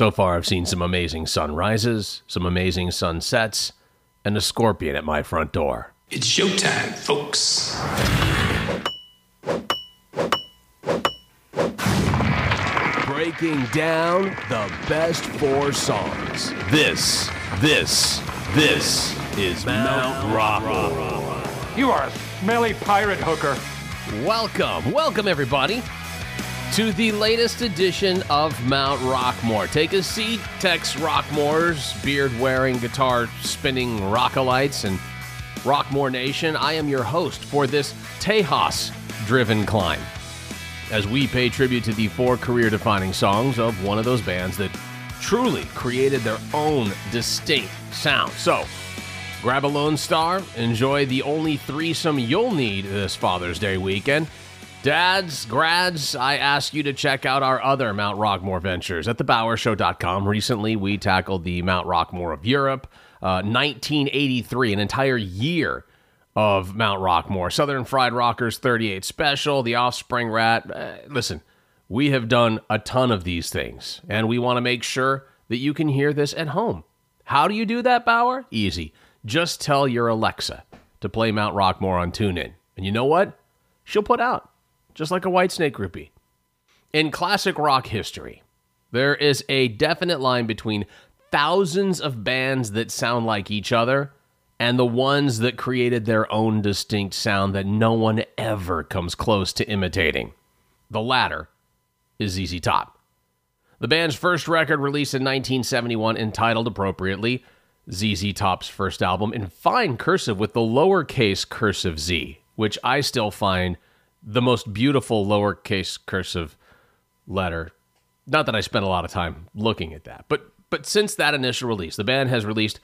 So far, I've seen some amazing sunrises, some amazing sunsets, and a scorpion at my front door. It's showtime, folks. Breaking down the best four songs. This, this, this is Mount Rockmore. You are a smelly pirate hooker. Welcome, welcome everybody to the latest edition of Mount Rockmore. Take a seat, Tex Rockmore's beard wearing, guitar spinning rockalites and Rockmore Nation. I am your host for this Tejas driven climb as we pay tribute to the four career defining songs of one of those bands that truly created their own distinct sound. So, grab a Lone Star, enjoy the only threesome you'll need this Father's Day weekend. Dads, grads, I ask you to check out our other Mount Rockmore ventures at thebowershow.com. Recently, we tackled the Mount Rockmore of Europe, uh, 1983, an entire year of Mount Rockmore. Southern Fried Rockers 38 Special, The Offspring Rat. Uh, listen, we have done a ton of these things, and we want to make sure that you can hear this at home. How do you do that, Bower? Easy. Just tell your Alexa to play Mount Rockmore on TuneIn. And you know what? She'll put out, just like a Whitesnake groupie. In classic rock history, there is a definite line between thousands of bands that sound like each other and the ones that created their own distinct sound that no one ever comes close to imitating. The latter is ZZ Top. The band's first record released in 1971, entitled appropriately ZZ Top's first album, in fine cursive with the lowercase cursive Z, which I still find the most beautiful lowercase cursive letter. Not that I spent a lot of time looking at that, but but since that initial release, the band has released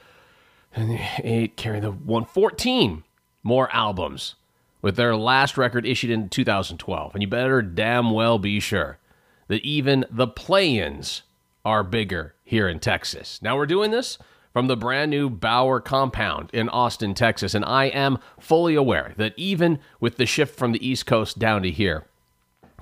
eight carry the one fourteen more albums with their last record issued in 2012 and you better damn well be sure that even the play-ins are bigger here in texas now we're doing this from the brand new bower compound in austin texas and i am fully aware that even with the shift from the east coast down to here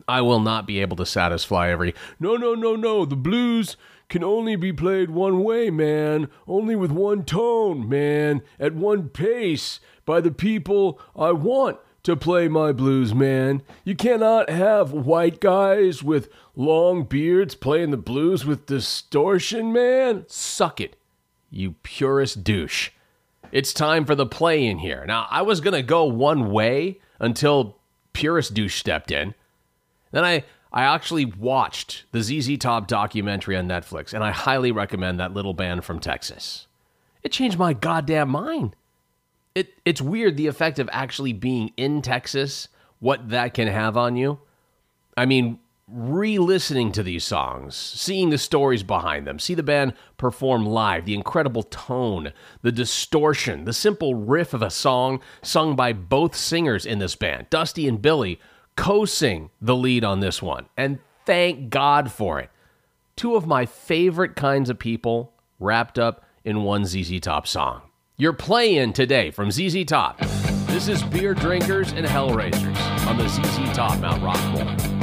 I will not be able to satisfy every. No, no, no, no. The blues can only be played one way, man. Only with one tone, man. At one pace by the people I want to play my blues, man. You cannot have white guys with long beards playing the blues with distortion, man. Suck it, you purist douche. It's time for the play in here. Now, I was going to go one way until purist douche stepped in. Then I I actually watched the ZZ Top documentary on Netflix, and I highly recommend that little band from Texas. It changed my goddamn mind. It it's weird the effect of actually being in Texas, what that can have on you. I mean, re-listening to these songs, seeing the stories behind them, see the band perform live, the incredible tone, the distortion, the simple riff of a song sung by both singers in this band, Dusty and Billy co sing the lead on this one, and thank God for it. Two of my favorite kinds of people wrapped up in one ZZ Top song. You're playing today from ZZ Top. This is Beer Drinkers and Hellraisers on the ZZ Top Mount Rockmore.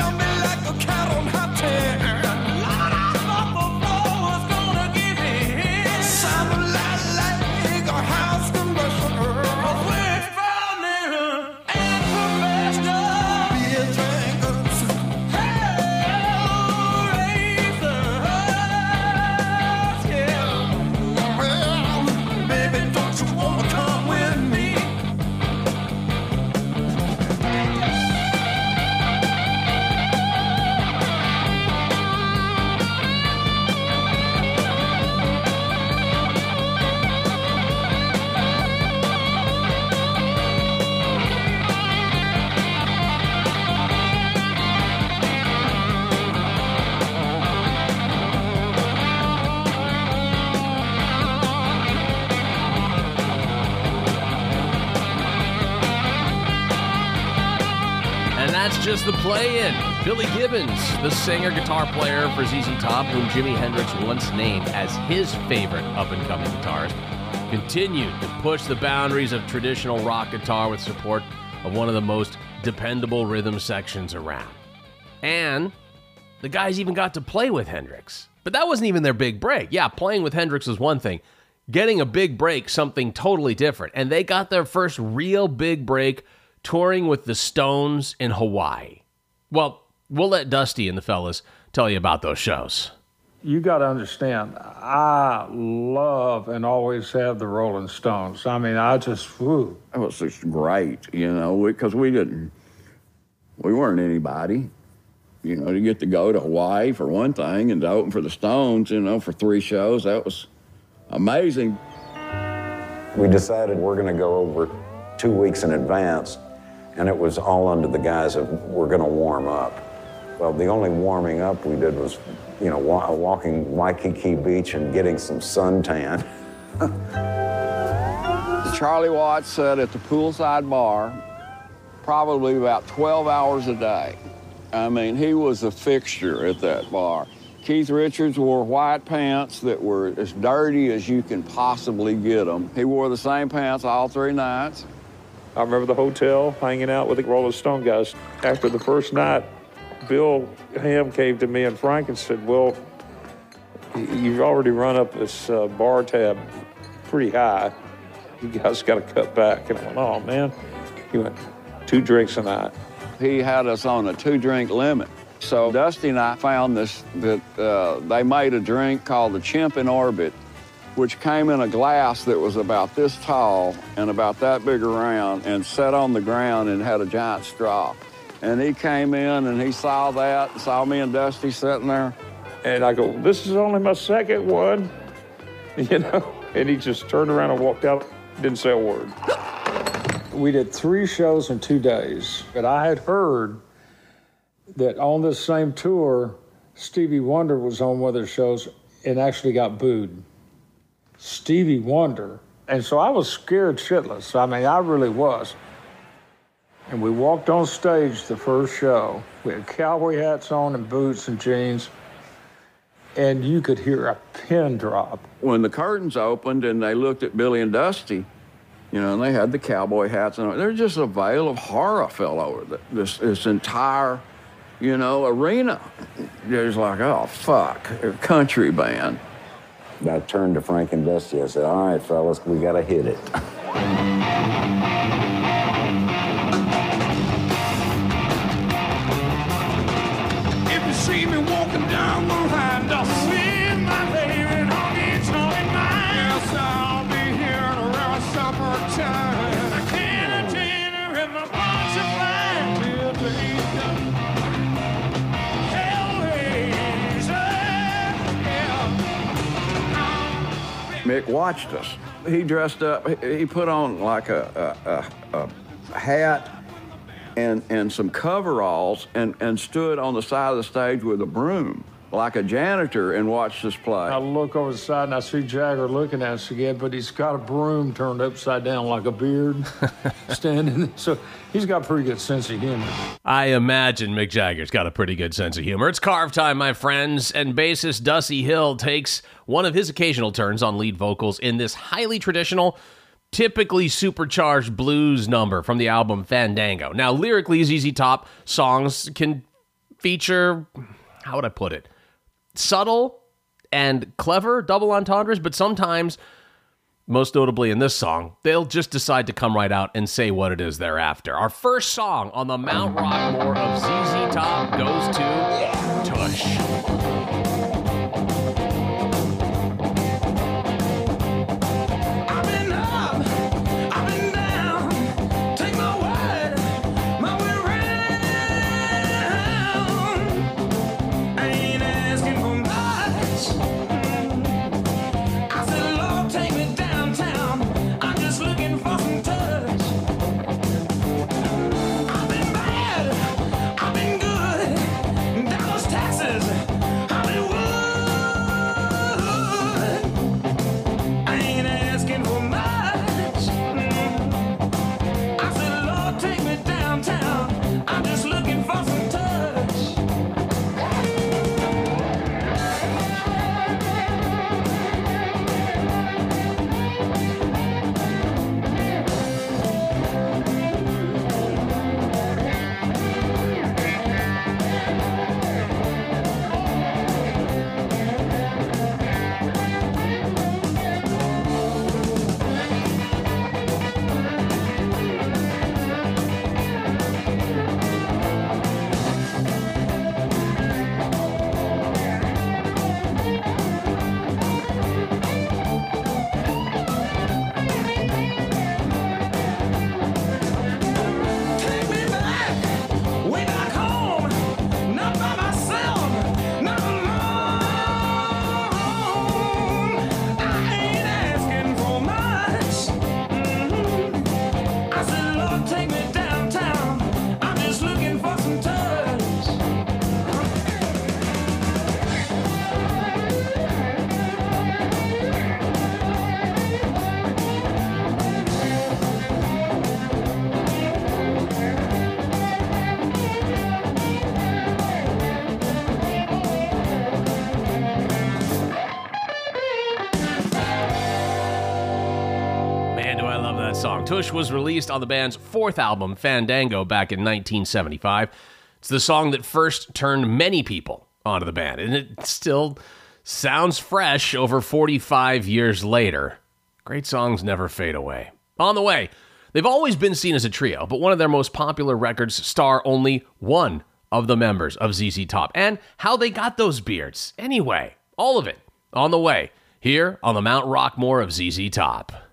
don't the singer guitar player for ZZ Top, whom Jimi Hendrix once named as his favorite up and coming guitarist, continued to push the boundaries of traditional rock guitar with support of one of the most dependable rhythm sections around. And the guys even got to play with Hendrix. But that wasn't even their big break. Yeah, playing with Hendrix was one thing. Getting a big break, something totally different. And they got their first real big break touring with the Stones in Hawaii. Well, we'll let Dusty and the fellas tell you about those shows. You got to understand, I love and always have the Rolling Stones. I mean, I just, woo. It was just great, you know, because we, we didn't, we weren't anybody. You know, to get to go to Hawaii for one thing and to open for the Stones, you know, for three shows, that was amazing. We decided we're going to go over two weeks in advance, and it was all under the guise of we're going to warm up. Well, the only warming up we did was, you know, wa- walking Waikiki Beach and getting some suntan. Charlie Watts sat at the poolside bar probably about 12 hours a day. I mean, he was a fixture at that bar. Keith Richards wore white pants that were as dirty as you can possibly get them. He wore the same pants all three nights. I remember the hotel hanging out with the Rolling Stone guys. After the first night, Bill Ham came to me and Frank and said, Well, you've already run up this uh, bar tab pretty high. You guys got to cut back. And I went, Oh, man. He went, Two drinks a night. He had us on a two drink limit. So Dusty and I found this that uh, they made a drink called the Chimp in Orbit, which came in a glass that was about this tall and about that big around and set on the ground and had a giant straw. And he came in and he saw that, saw me and Dusty sitting there. And I go, This is only my second one. You know? And he just turned around and walked out, didn't say a word. We did three shows in two days. But I had heard that on this same tour, Stevie Wonder was on one of their shows and actually got booed. Stevie Wonder. And so I was scared shitless. I mean, I really was. And we walked on stage the first show. We had cowboy hats on and boots and jeans. And you could hear a pin drop. When the curtains opened and they looked at Billy and Dusty, you know, and they had the cowboy hats on. There's just a veil of horror fell over the, this this entire, you know, arena. There's like, oh fuck, a country band. I turned to Frank and Dusty. I said, All right, fellas, we got to hit it. Mick watched us. He dressed up. He, he put on like a a, a, a hat and and some coveralls and and stood on the side of the stage with a broom like a janitor and watched this play. I look over the side and I see Jagger looking at us again, but he's got a broom turned upside down like a beard standing. So he's got a pretty good sense of humor. I imagine Mick Jagger's got a pretty good sense of humor. It's carve time, my friends, and bassist Dusty Hill takes one of his occasional turns on lead vocals in this highly traditional, typically supercharged blues number from the album Fandango. Now, lyrically, ZZ Top songs can feature, how would I put it, subtle and clever double entendres, but sometimes most notably in this song, they'll just decide to come right out and say what it is they're after. Our first song on the Mount Rockmore of ZZ Top goes to Tush. Tush was released on the band's fourth album, Fandango, back in 1975. It's the song that first turned many people onto the band, and it still sounds fresh over 45 years later. Great songs never fade away. On the way, they've always been seen as a trio, but one of their most popular records star only one of the members of ZZ Top, and how they got those beards. Anyway, all of it on the way here on the Mount Rockmore of ZZ Top.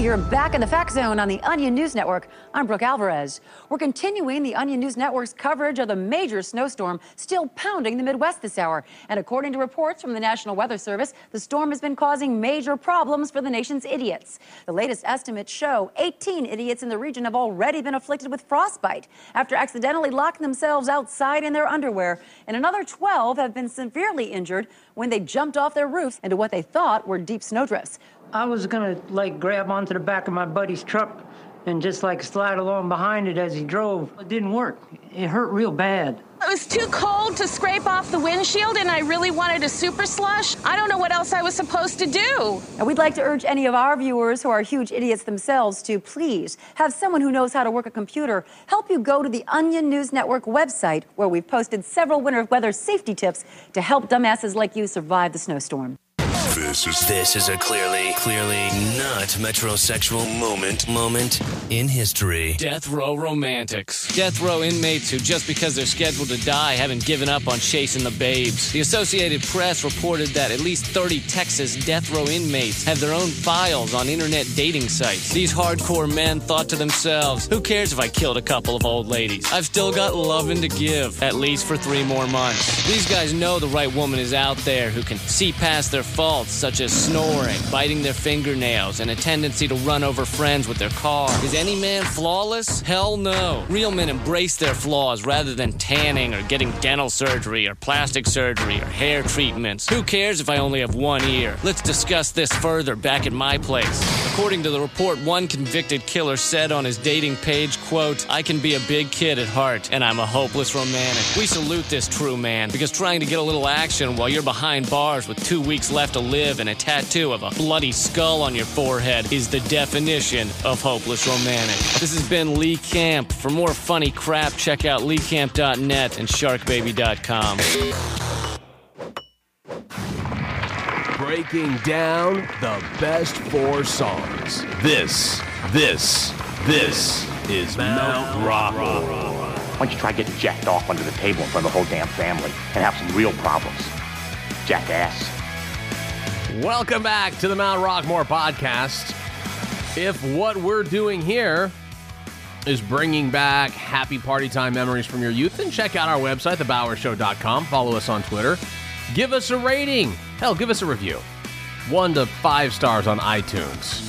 You're back in the Fact Zone on the Onion News Network. I'm Brooke Alvarez. We're continuing the Onion News Network's coverage of the major snowstorm still pounding the Midwest this hour. And according to reports from the National Weather Service, the storm has been causing major problems for the nation's idiots. The latest estimates show 18 idiots in the region have already been afflicted with frostbite after accidentally locking themselves outside in their underwear. And another 12 have been severely injured when they jumped off their roofs into what they thought were deep snowdrifts. I was gonna like grab onto the back of my buddy's truck and just like slide along behind it as he drove. It didn't work. It hurt real bad. It was too cold to scrape off the windshield, and I really wanted a super slush. I don't know what else I was supposed to do. And we'd like to urge any of our viewers who are huge idiots themselves to please have someone who knows how to work a computer help you go to the Onion News Network website where we've posted several winter weather safety tips to help dumbasses like you survive the snowstorm. This is this is a clearly, clearly not metrosexual moment, moment in history. Death Row Romantics. Death Row inmates who, just because they're scheduled to die, haven't given up on chasing the babes. The Associated Press reported that at least 30 Texas death row inmates have their own files on internet dating sites. These hardcore men thought to themselves, who cares if I killed a couple of old ladies? I've still got loving to give, at least for three more months. These guys know the right woman is out there who can see past their faults, such as snoring, biting their fingernails, and a tendency to run over friends with their car. Is any man flawless? Hell no. Real men embrace their flaws rather than tanning or getting dental surgery or plastic surgery or hair treatments. Who cares if I only have one ear? Let's discuss this further back at my place. According to the report, one convicted killer said on his dating page, quote, I can be a big kid at heart, and I'm a hopeless romantic. We salute this true man, because trying to get a little action while you're behind bars with two weeks left to live and a tattoo of a bloody skull on your forehead is the definition of hopeless romantic. This has been Lee Camp. For more funny crap, check out leecamp.net and sharkbaby.com. Breaking down the best four songs. This, this, this is Mount Rock. Why don't you try getting jacked off under the table in front of the whole damn family and have some real problems? Jackass. Welcome back to the Mount Rockmore podcast. If what we're doing here is bringing back happy party time memories from your youth, then check out our website, thebowershow.com. Follow us on Twitter. Give us a rating. Hell, give us a review. One to five stars on iTunes.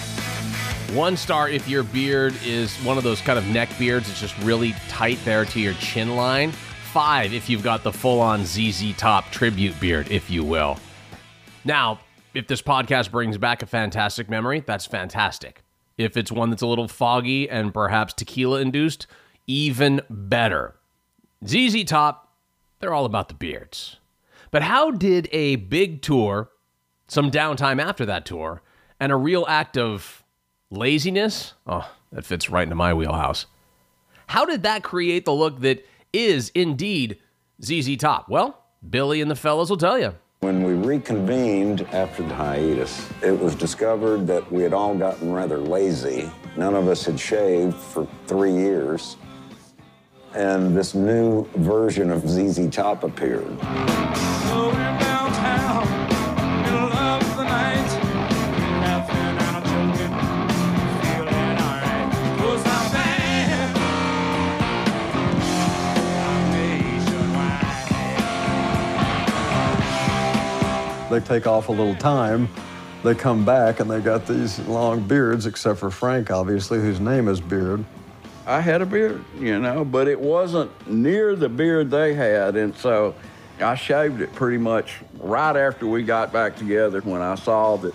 One star if your beard is one of those kind of neck beards. It's just really tight there to your chin line. Five if you've got the full on ZZ Top tribute beard, if you will. Now, if this podcast brings back a fantastic memory, that's fantastic. If it's one that's a little foggy and perhaps tequila induced, even better. ZZ Top, they're all about the beards. But how did a big tour, some downtime after that tour, and a real act of laziness, oh, that fits right into my wheelhouse. How did that create the look that is indeed ZZ Top? Well, Billy and the fellas will tell you. When we reconvened after the hiatus, it was discovered that we had all gotten rather lazy. None of us had shaved for three years. And this new version of ZZ Top appeared. They take off a little time. They come back and they got these long beards, except for Frank, obviously, whose name is Beard. I had a beard, you know, but it wasn't near the beard they had. And so I shaved it pretty much right after we got back together when I saw that,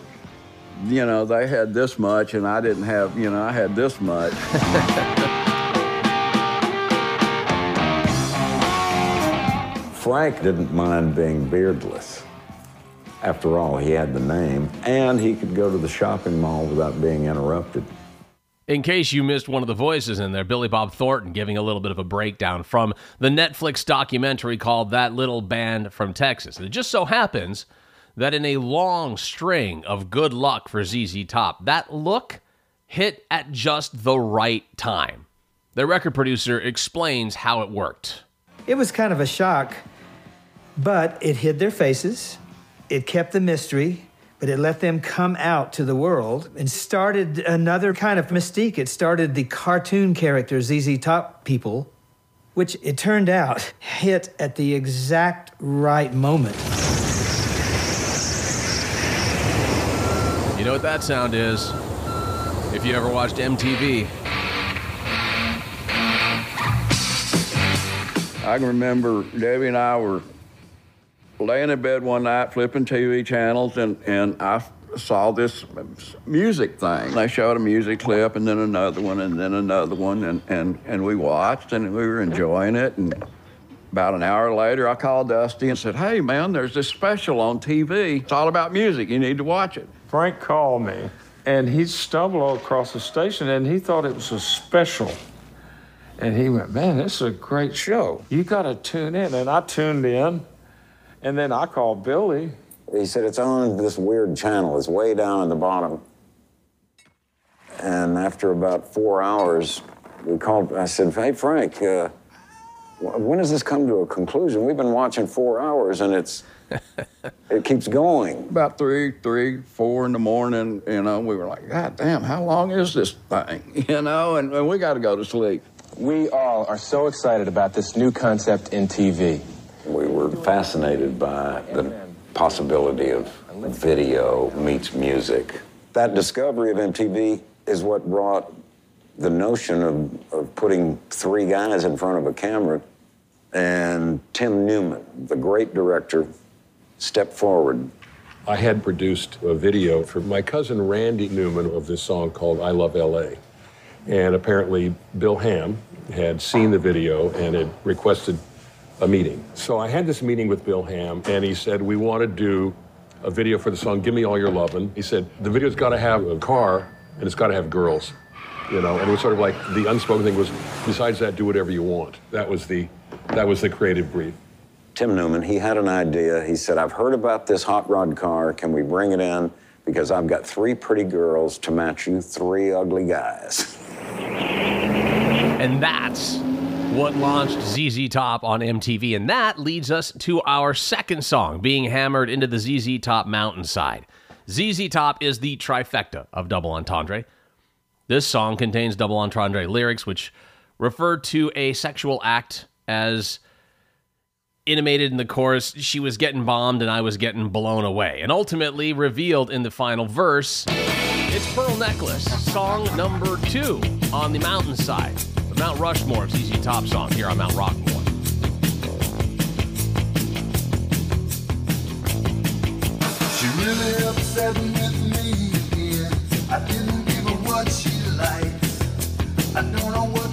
you know, they had this much and I didn't have, you know, I had this much. Frank didn't mind being beardless. After all, he had the name, and he could go to the shopping mall without being interrupted. In case you missed one of the voices in there, Billy Bob Thornton giving a little bit of a breakdown from the Netflix documentary called That Little Band from Texas. And it just so happens that in a long string of good luck for ZZ Top, that look hit at just the right time. The record producer explains how it worked. It was kind of a shock, but it hid their faces. It kept the mystery, but it let them come out to the world and started another kind of mystique. It started the cartoon character ZZ Top people, which it turned out hit at the exact right moment. You know what that sound is? If you ever watched MTV, I can remember Debbie and I were laying in bed one night flipping TV channels, and, and I saw this music thing. They showed a music clip, and then another one, and then another one, and, and, and we watched, and we were enjoying it. And about an hour later, I called Dusty and said, Hey, man, there's this special on TV. It's all about music. You need to watch it. Frank called me, and he stumbled across the station, and he thought it was a special. And he went, Man, this is a great show. You got to tune in. And I tuned in, and then I called Billy. He said, It's on this weird channel. It's way down at the bottom. And after about four hours, we called. I said, Hey, Frank, uh, when does this come to a conclusion? We've been watching four hours and it's. it keeps going. About three, three, four in the morning, you know, we were like, God damn, how long is this thing? You know, and, and we got to go to sleep. We all are so excited about this new concept in TV. We were fascinated by the possibility of video meets music. That discovery of MTV is what brought the notion of, of putting three guys in front of a camera. And Tim Newman, the great director, stepped forward. I had produced a video for my cousin Randy Newman of this song called I Love LA. And apparently, Bill Ham had seen the video and had requested a meeting. So I had this meeting with Bill Ham, and he said, We want to do a video for the song Give Me All Your Lovin'. He said, The video's got to have a car and it's got to have girls. You know, and it was sort of like the unspoken thing was, besides that, do whatever you want. That was the, that was the creative brief. Tim Newman, he had an idea. He said, I've heard about this hot rod car. Can we bring it in? Because I've got three pretty girls to match you three ugly guys. And that's what launched ZZ Top on MTV. And that leads us to our second song being hammered into the ZZ Top mountainside. ZZ Top is the trifecta of double entendre. This song contains double entendre lyrics which refer to a sexual act as intimated in the chorus, she was getting bombed and I was getting blown away. And ultimately revealed in the final verse, it's Pearl Necklace, song number two on the mountainside. Mount Rushmore ZZ Top song here on Mount Rockmore. She really upset with me. I didn't give her what she. I don't know what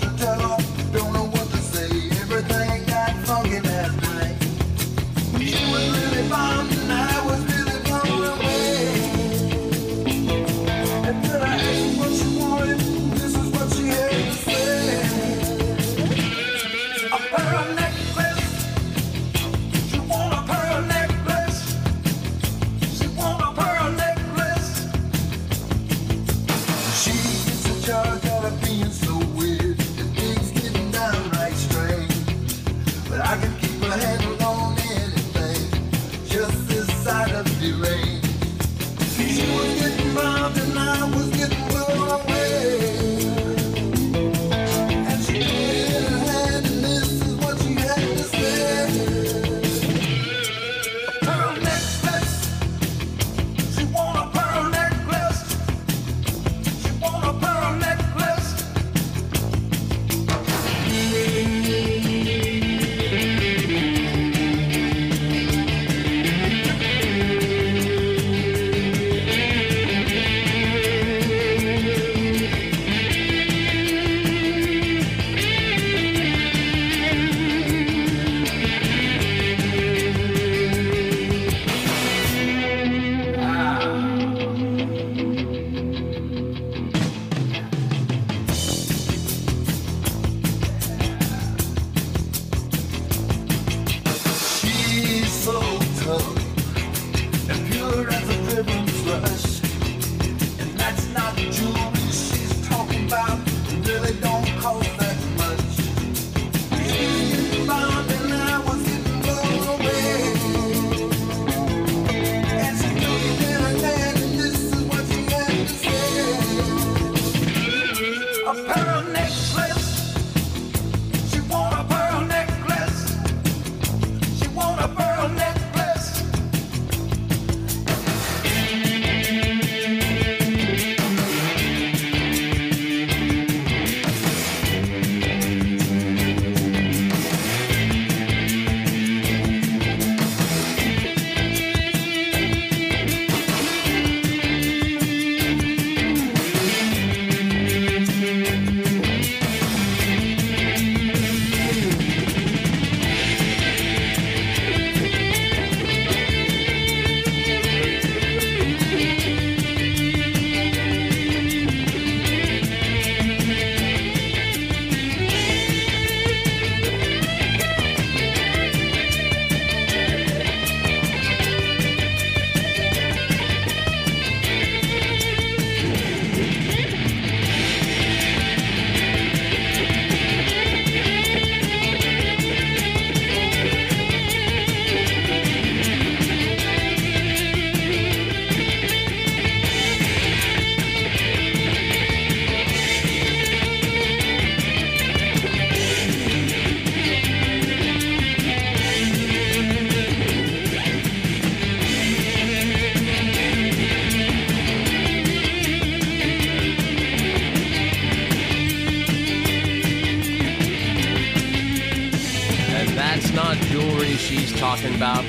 Jewelry she's talking about.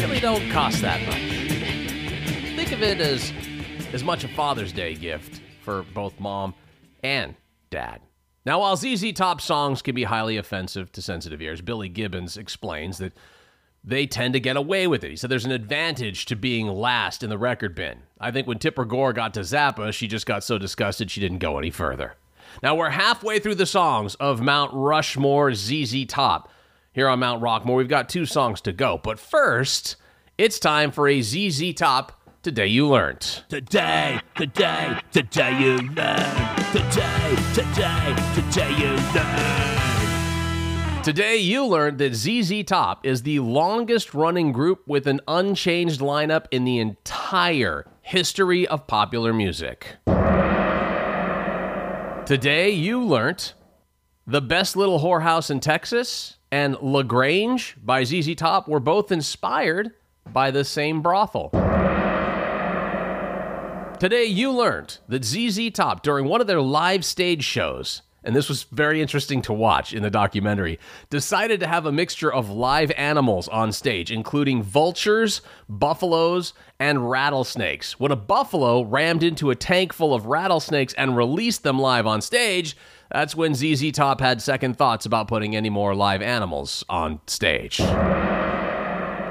Really don't cost that much. Think of it as as much a Father's Day gift for both mom and dad. Now, while ZZ Top songs can be highly offensive to sensitive ears, Billy Gibbons explains that they tend to get away with it. He said there's an advantage to being last in the record bin. I think when Tipper Gore got to Zappa, she just got so disgusted she didn't go any further. Now we're halfway through the songs of Mount Rushmore ZZ Top. Here on Mount Rockmore, we've got two songs to go. But first, it's time for a ZZ Top Today You Learned. Today, today, today you learn. Today, today, today you learn. Today, you learned that ZZ Top is the longest running group with an unchanged lineup in the entire history of popular music. Today, you learned The Best Little Whorehouse in Texas and La Grange by ZZ Top were both inspired by the same brothel. Today, you learned that ZZ Top, during one of their live stage shows, and this was very interesting to watch in the documentary, decided to have a mixture of live animals on stage, including vultures, buffaloes, and rattlesnakes. When a buffalo rammed into a tank full of rattlesnakes and released them live on stage, that's when ZZ Top had second thoughts about putting any more live animals on stage.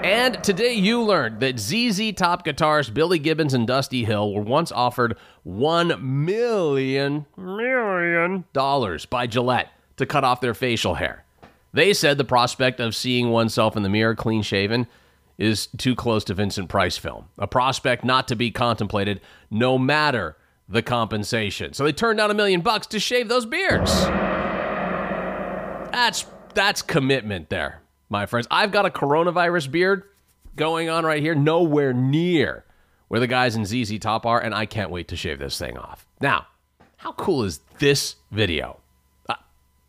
And today you learned that ZZ Top guitarists Billy Gibbons and Dusty Hill were once offered $1 million, million dollars by Gillette to cut off their facial hair. They said the prospect of seeing oneself in the mirror clean shaven is too close to Vincent Price film, a prospect not to be contemplated no matter the compensation. So they turned down a million bucks to shave those beards. That's that's commitment there, my friends. I've got a coronavirus beard going on right here, nowhere near where the guys in ZZ Top are, and I can't wait to shave this thing off. Now, how cool is this video? Uh,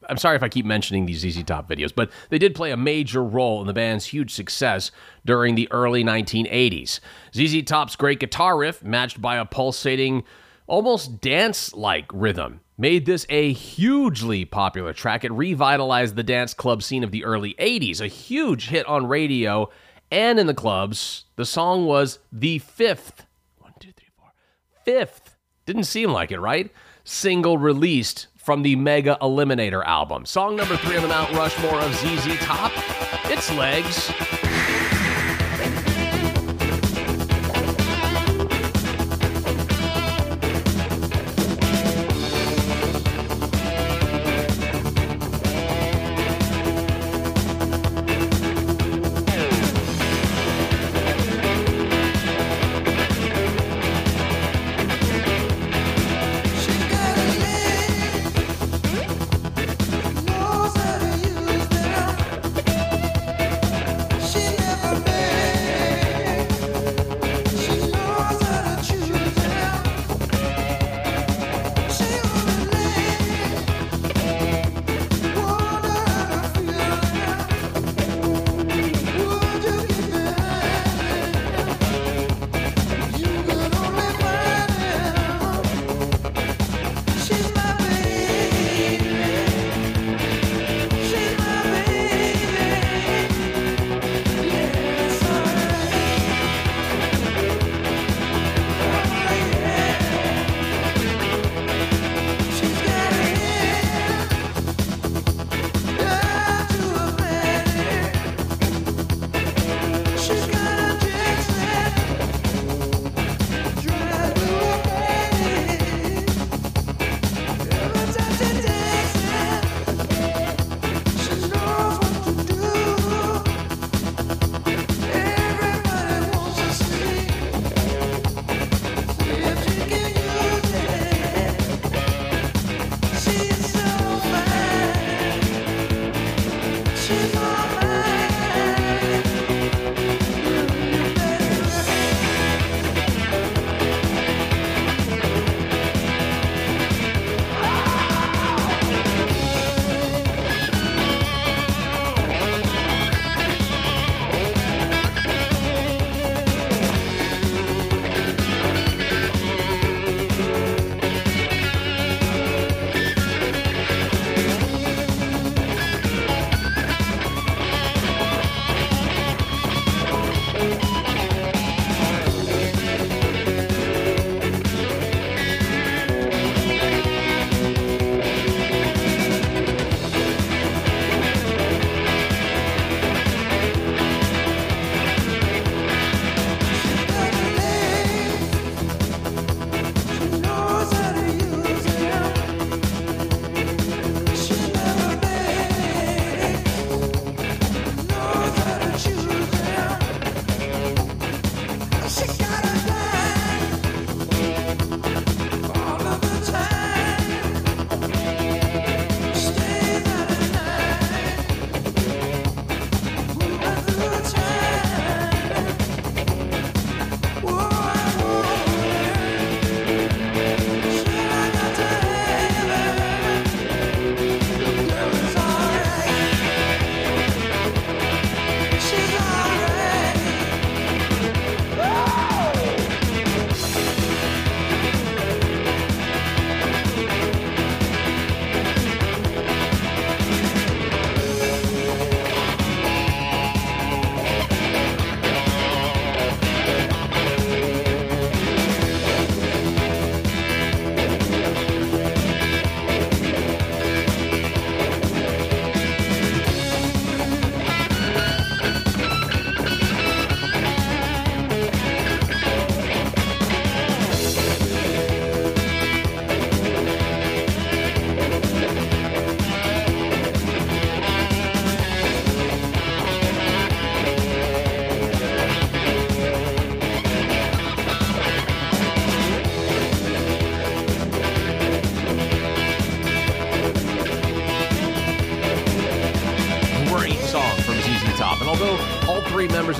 I'm sorry if I keep mentioning these ZZ Top videos, but they did play a major role in the band's huge success during the early 1980s. ZZ Top's great guitar riff, matched by a pulsating, almost dance like rhythm, made this a hugely popular track. It revitalized the dance club scene of the early 80s, a huge hit on radio and in the clubs. The song was the fifth, one, two, three, four, fifth, didn't seem like it, right? Single released from the Mega Eliminator album. Song number three on the Mount Rushmore of ZZ Top. It's Legs.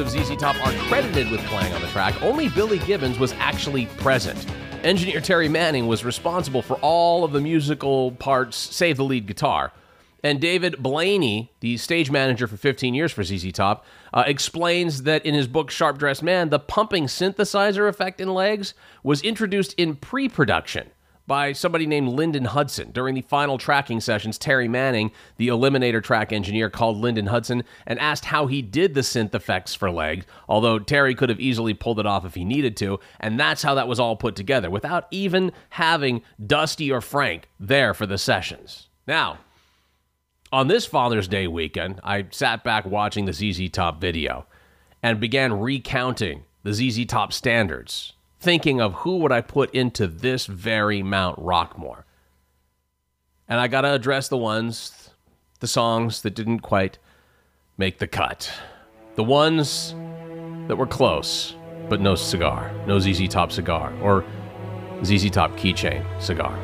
Of ZZ Top are credited with playing on the track, only Billy Gibbons was actually present. Engineer Terry Manning was responsible for all of the musical parts, save the lead guitar. And David Blayney, the stage manager for 15 years for ZZ Top, uh, explains that in his book Sharp Dressed Man, the pumping synthesizer effect in legs was introduced in pre production by somebody named Linden Hudson. During the final tracking sessions, Terry Manning, the Eliminator track engineer, called Linden Hudson and asked how he did the synth effects for legs, although Terry could have easily pulled it off if he needed to. And that's how that was all put together, without even having Dusty or Frank there for the sessions. Now, on this Father's Day weekend, I sat back watching the ZZ Top video and began recounting the ZZ Top standards, thinking of who would I put into this very Mount Rockmore. And I got to address the ones, the songs that didn't quite make the cut. The ones that were close, but no cigar, no ZZ Top cigar, or ZZ Top keychain cigar.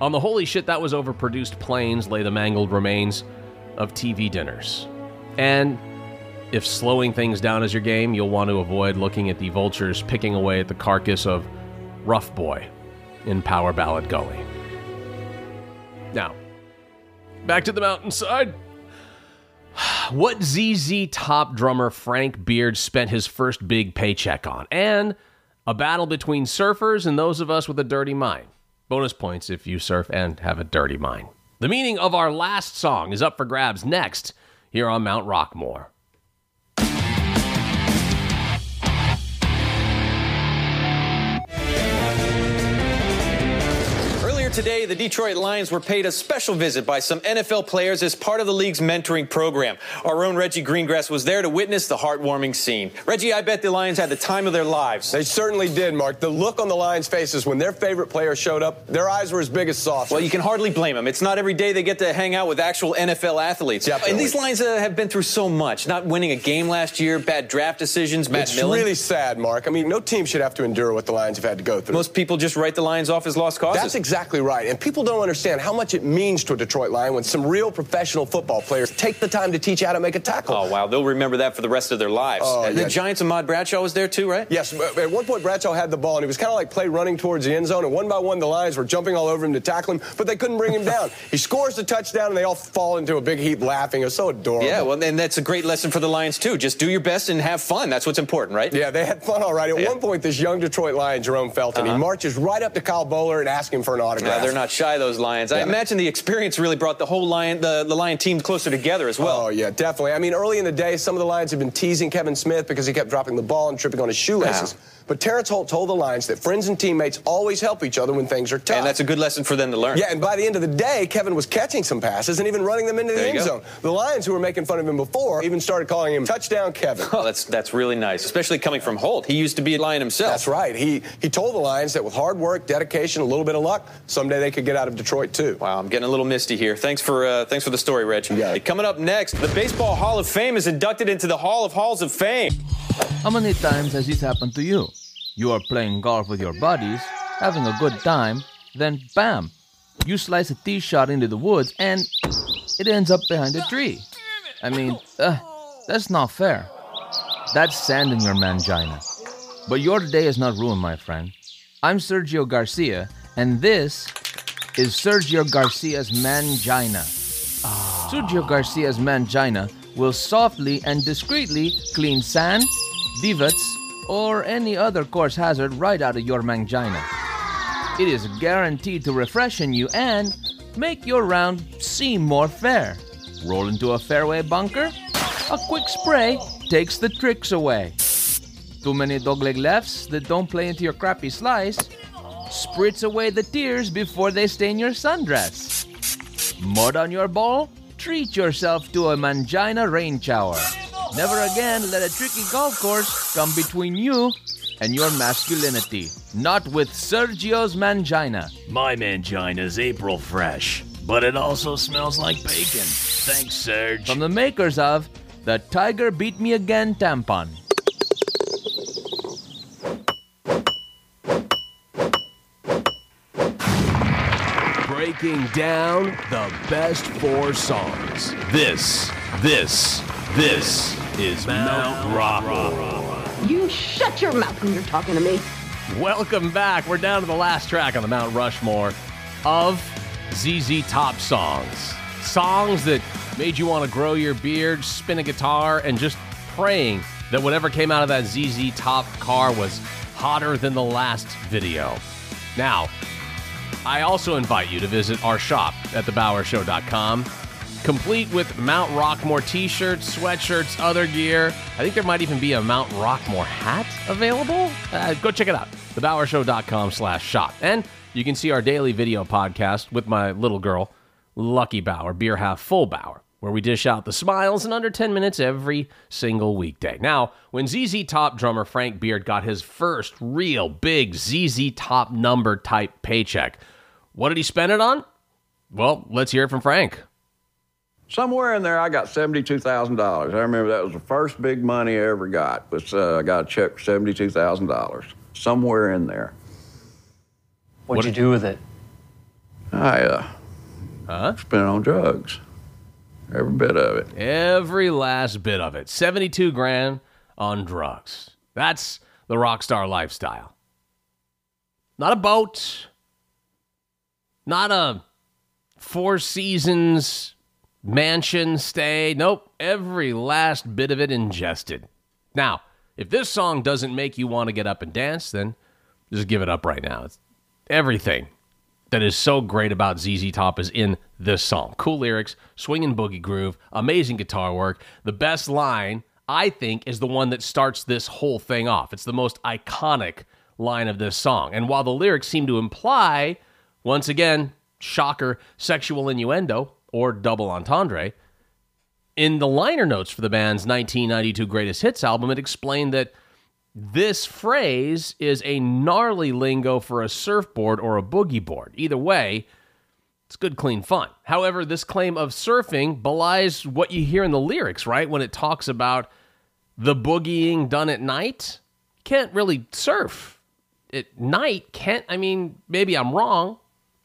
On the holy shit that was overproduced plains lay the mangled remains of TV dinners. And if slowing things down is your game, you'll want to avoid looking at the vultures picking away at the carcass of Rough Boy in Power Ballad Gully. Now, back to the mountainside. What ZZ Top drummer Frank Beard spent his first big paycheck on, and a battle between surfers and those of us with a dirty mind. Bonus points if you surf and have a dirty mind. The meaning of our last song is up for grabs next here on Mount Rockmore. Earlier today, the Detroit Lions were paid a special visit by some NFL players as part of the league's mentoring program. Our own Reggie Greengrass was there to witness the heartwarming scene. Reggie, I bet the Lions had the time of their lives. They certainly did, Mark. The look on the Lions' faces when their favorite player showed up, their eyes were as big as saucers. Well, you can hardly blame them. It's not every day they get to hang out with actual NFL athletes. Definitely. And these Lions uh, have been through so much. Not winning a game last year, bad draft decisions, Matt it's Millen. really sad, Mark. I mean, no team should have to endure what the Lions have had to go through. Most people just write the Lions off as lost causes. That's exactly right. And people don't understand how much it means to a Detroit Lion when some real professional football players take the time to teach you how to make a tackle. Oh, wow. They'll remember that for the rest of their lives. Oh, And. The Giants and Ahmad Bradshaw was there too, right? Yes, at one point Bradshaw had the ball and he was kind of like play running towards the end zone, and one by one the Lions were jumping all over him to tackle him, but they couldn't bring him down. He scores the touchdown and they all fall into a big heap laughing. It was so adorable. Yeah, well, and that's a great lesson for the Lions too. Just do your best and have fun. That's what's important, right? Yeah, they had fun all right. At Yeah. one point, this young Detroit Lion, Jerome Felton, he Uh-huh. marches right up to Kyle Boller and asks him for an autograph. Yeah, they're not shy, those Lions. I imagine the experience really brought the whole Lion, the, the Lion team closer together as well. Oh, yeah, definitely. I mean, early in the day, some of the Lions had been teasing Kevin Smith because he kept dropping the ball and tripping on his shoelaces. But Terrence Holt told the Lions that friends and teammates always help each other when things are tough. And that's a good lesson for them to learn. Yeah, and by the end of the day, Kevin was catching some passes and even running them into the end go. zone. The Lions, who were making fun of him before, even started calling him Touchdown Kevin. Oh, that's that's really nice, especially coming from Holt. He used to be a Lion himself. That's right. He he told the Lions that with hard work, dedication, a little bit of luck, someday they could get out of Detroit too. Wow, I'm getting a little misty here. Thanks for uh, thanks for the story, Reg. Hey, coming up next, the Baseball Hall of Fame is inducted into the Hall of Halls of Fame. How many times has this happened to you? You are playing golf with your buddies, having a good time, then bam, you slice a tee shot into the woods and it ends up behind a tree. I mean, uh, that's not fair. That's sand in your mangina. But your day is not ruined, my friend. I'm Sergio Garcia, and this is Sergio Garcia's mangina. Sergio Garcia's mangina will softly and discreetly clean sand, divots, or any other course hazard right out of your mangina. It is guaranteed to refreshen you and make your round seem more fair. Roll into a fairway bunker? A quick spray takes the tricks away. Too many dogleg lefts that don't play into your crappy slice? Spritz away the tears before they stain your sundress. Mud on your ball? Treat yourself to a mangina rain shower. Never again let a tricky golf course come between you and your masculinity. Not with Sergio's mangina. My mangina's April fresh, but it also smells like bacon. Thanks, Serge. From the makers of the Tiger Beat Me Again tampon. breaking down the best four songs. This, this, this is Mount Rockmore. You shut your mouth when you're talking to me. Welcome back. We're down to the last track on the Mount Rushmore of ZZ Top songs. Songs that made you want to grow your beard, spin a guitar, and just praying that whatever came out of that ZZ Top car was hotter than the last video. Now, I also invite you to visit our shop at thebowershow.com, complete with Mount Rockmore t shirts, sweatshirts, other gear. I think there might even be a Mount Rockmore hat available. Uh, go check it out, thebowershow.com slash shop. And you can see our daily video podcast with my little girl, Lucky Bower, Beer Half Full Bower, where we dish out the smiles in under 10 minutes every single weekday. Now, when ZZ Top drummer Frank Beard got his first real big ZZ Top number type paycheck, what did he spend it on? Well, let's hear it from Frank. Somewhere in there, I got seventy-two thousand dollars. I remember that was the first big money I ever got. Was uh, I got a check for seventy-two thousand dollars. Somewhere in there. What'd you do with it? I uh, huh? spent it on drugs. Every bit of it. Every last bit of it. 72 grand on drugs. That's the rock star lifestyle. Not a boat. Not a four seasons mansion stay. Nope. Every last bit of it ingested. Now, if this song doesn't make you want to get up and dance, then just give it up right now. It's everything that is so great about ZZ Top is in this song. Cool lyrics, swinging boogie groove, amazing guitar work. The best line, I think, is the one that starts this whole thing off. It's the most iconic line of this song. And while the lyrics seem to imply, once again, shocker, sexual innuendo or double entendre, in the liner notes for the band's 1992 Greatest Hits album, it explained that this phrase is a gnarly lingo for a surfboard or a boogie board. Either way, it's good, clean fun. However, this claim of surfing belies what you hear in the lyrics, right? When it talks about the boogieing done at night, can't really surf at night. Can't, I mean, maybe I'm wrong.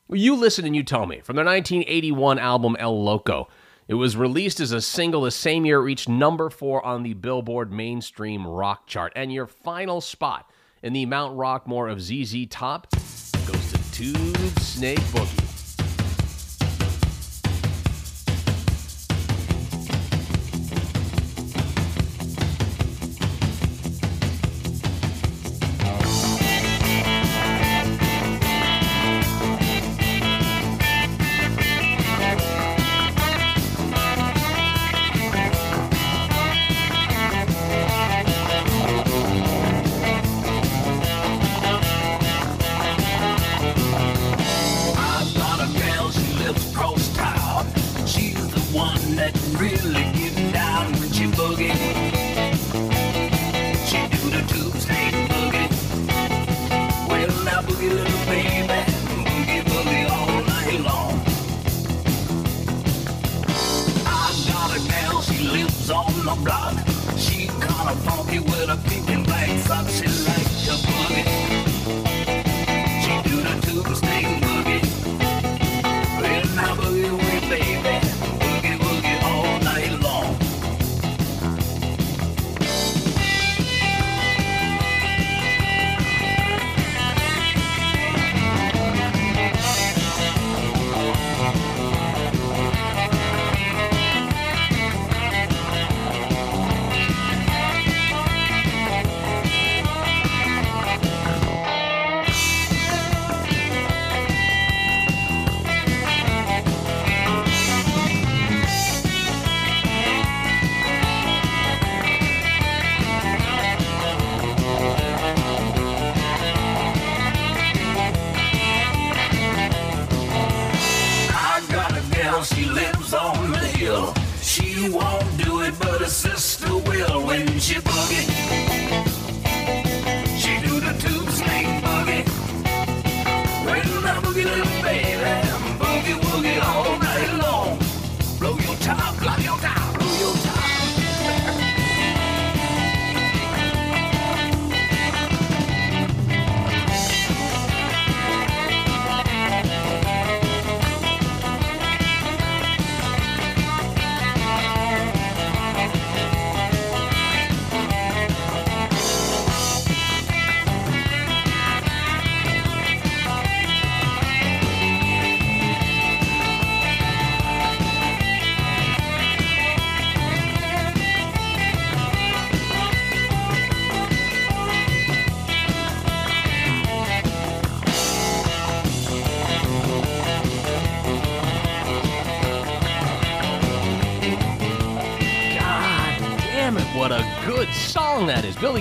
You listen and you tell me. From their 1981 album El Loco, it was released as a single the same year it reached number four on the Billboard mainstream rock chart. And your final spot in the Mount Rockmore of ZZ Top goes to Tube Snake Boogie.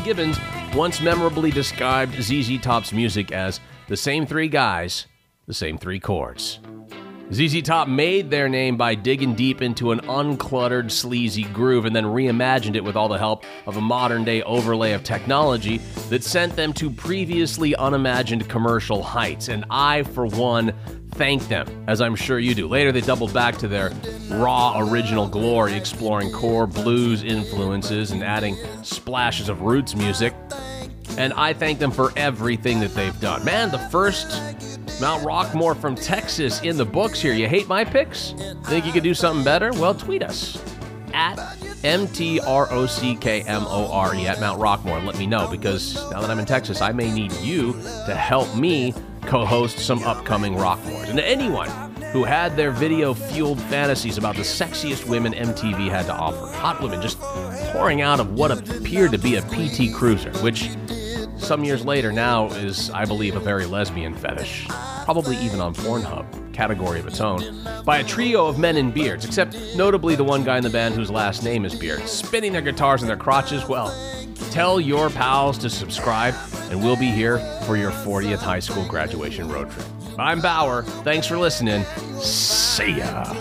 Gibbons once memorably described ZZ Top's music as the same three guys, the same three chords. ZZ Top made their name by digging deep into an uncluttered, sleazy groove and then reimagined it with all the help of a modern day overlay of technology that sent them to previously unimagined commercial heights. And I, for one, thank them, as I'm sure you do. Later, they doubled back to their raw original glory, exploring core blues influences and adding splashes of roots music. And I thank them for everything that they've done. Man, the first Mount Rockmore from Texas in the books here. You hate my picks? Think you could do something better? Well, tweet us at M-T-R-O-C-K-M-O-R-E at Mount Rockmore and let me know because now that I'm in Texas, I may need you to help me co-host some upcoming Rockmores. And to anyone who had their video-fueled fantasies about the sexiest women MTV had to offer, hot women just pouring out of what appeared to be a PT Cruiser, which some years later now is, I believe, a very lesbian fetish, probably even on Pornhub, category of its own, by a trio of men in beards, except notably the one guy in the band whose last name is Beard, spinning their guitars in their crotches. Well, tell your pals to subscribe, and we'll be here for your 40th high school graduation road trip. I'm Bower. Thanks for listening. See ya.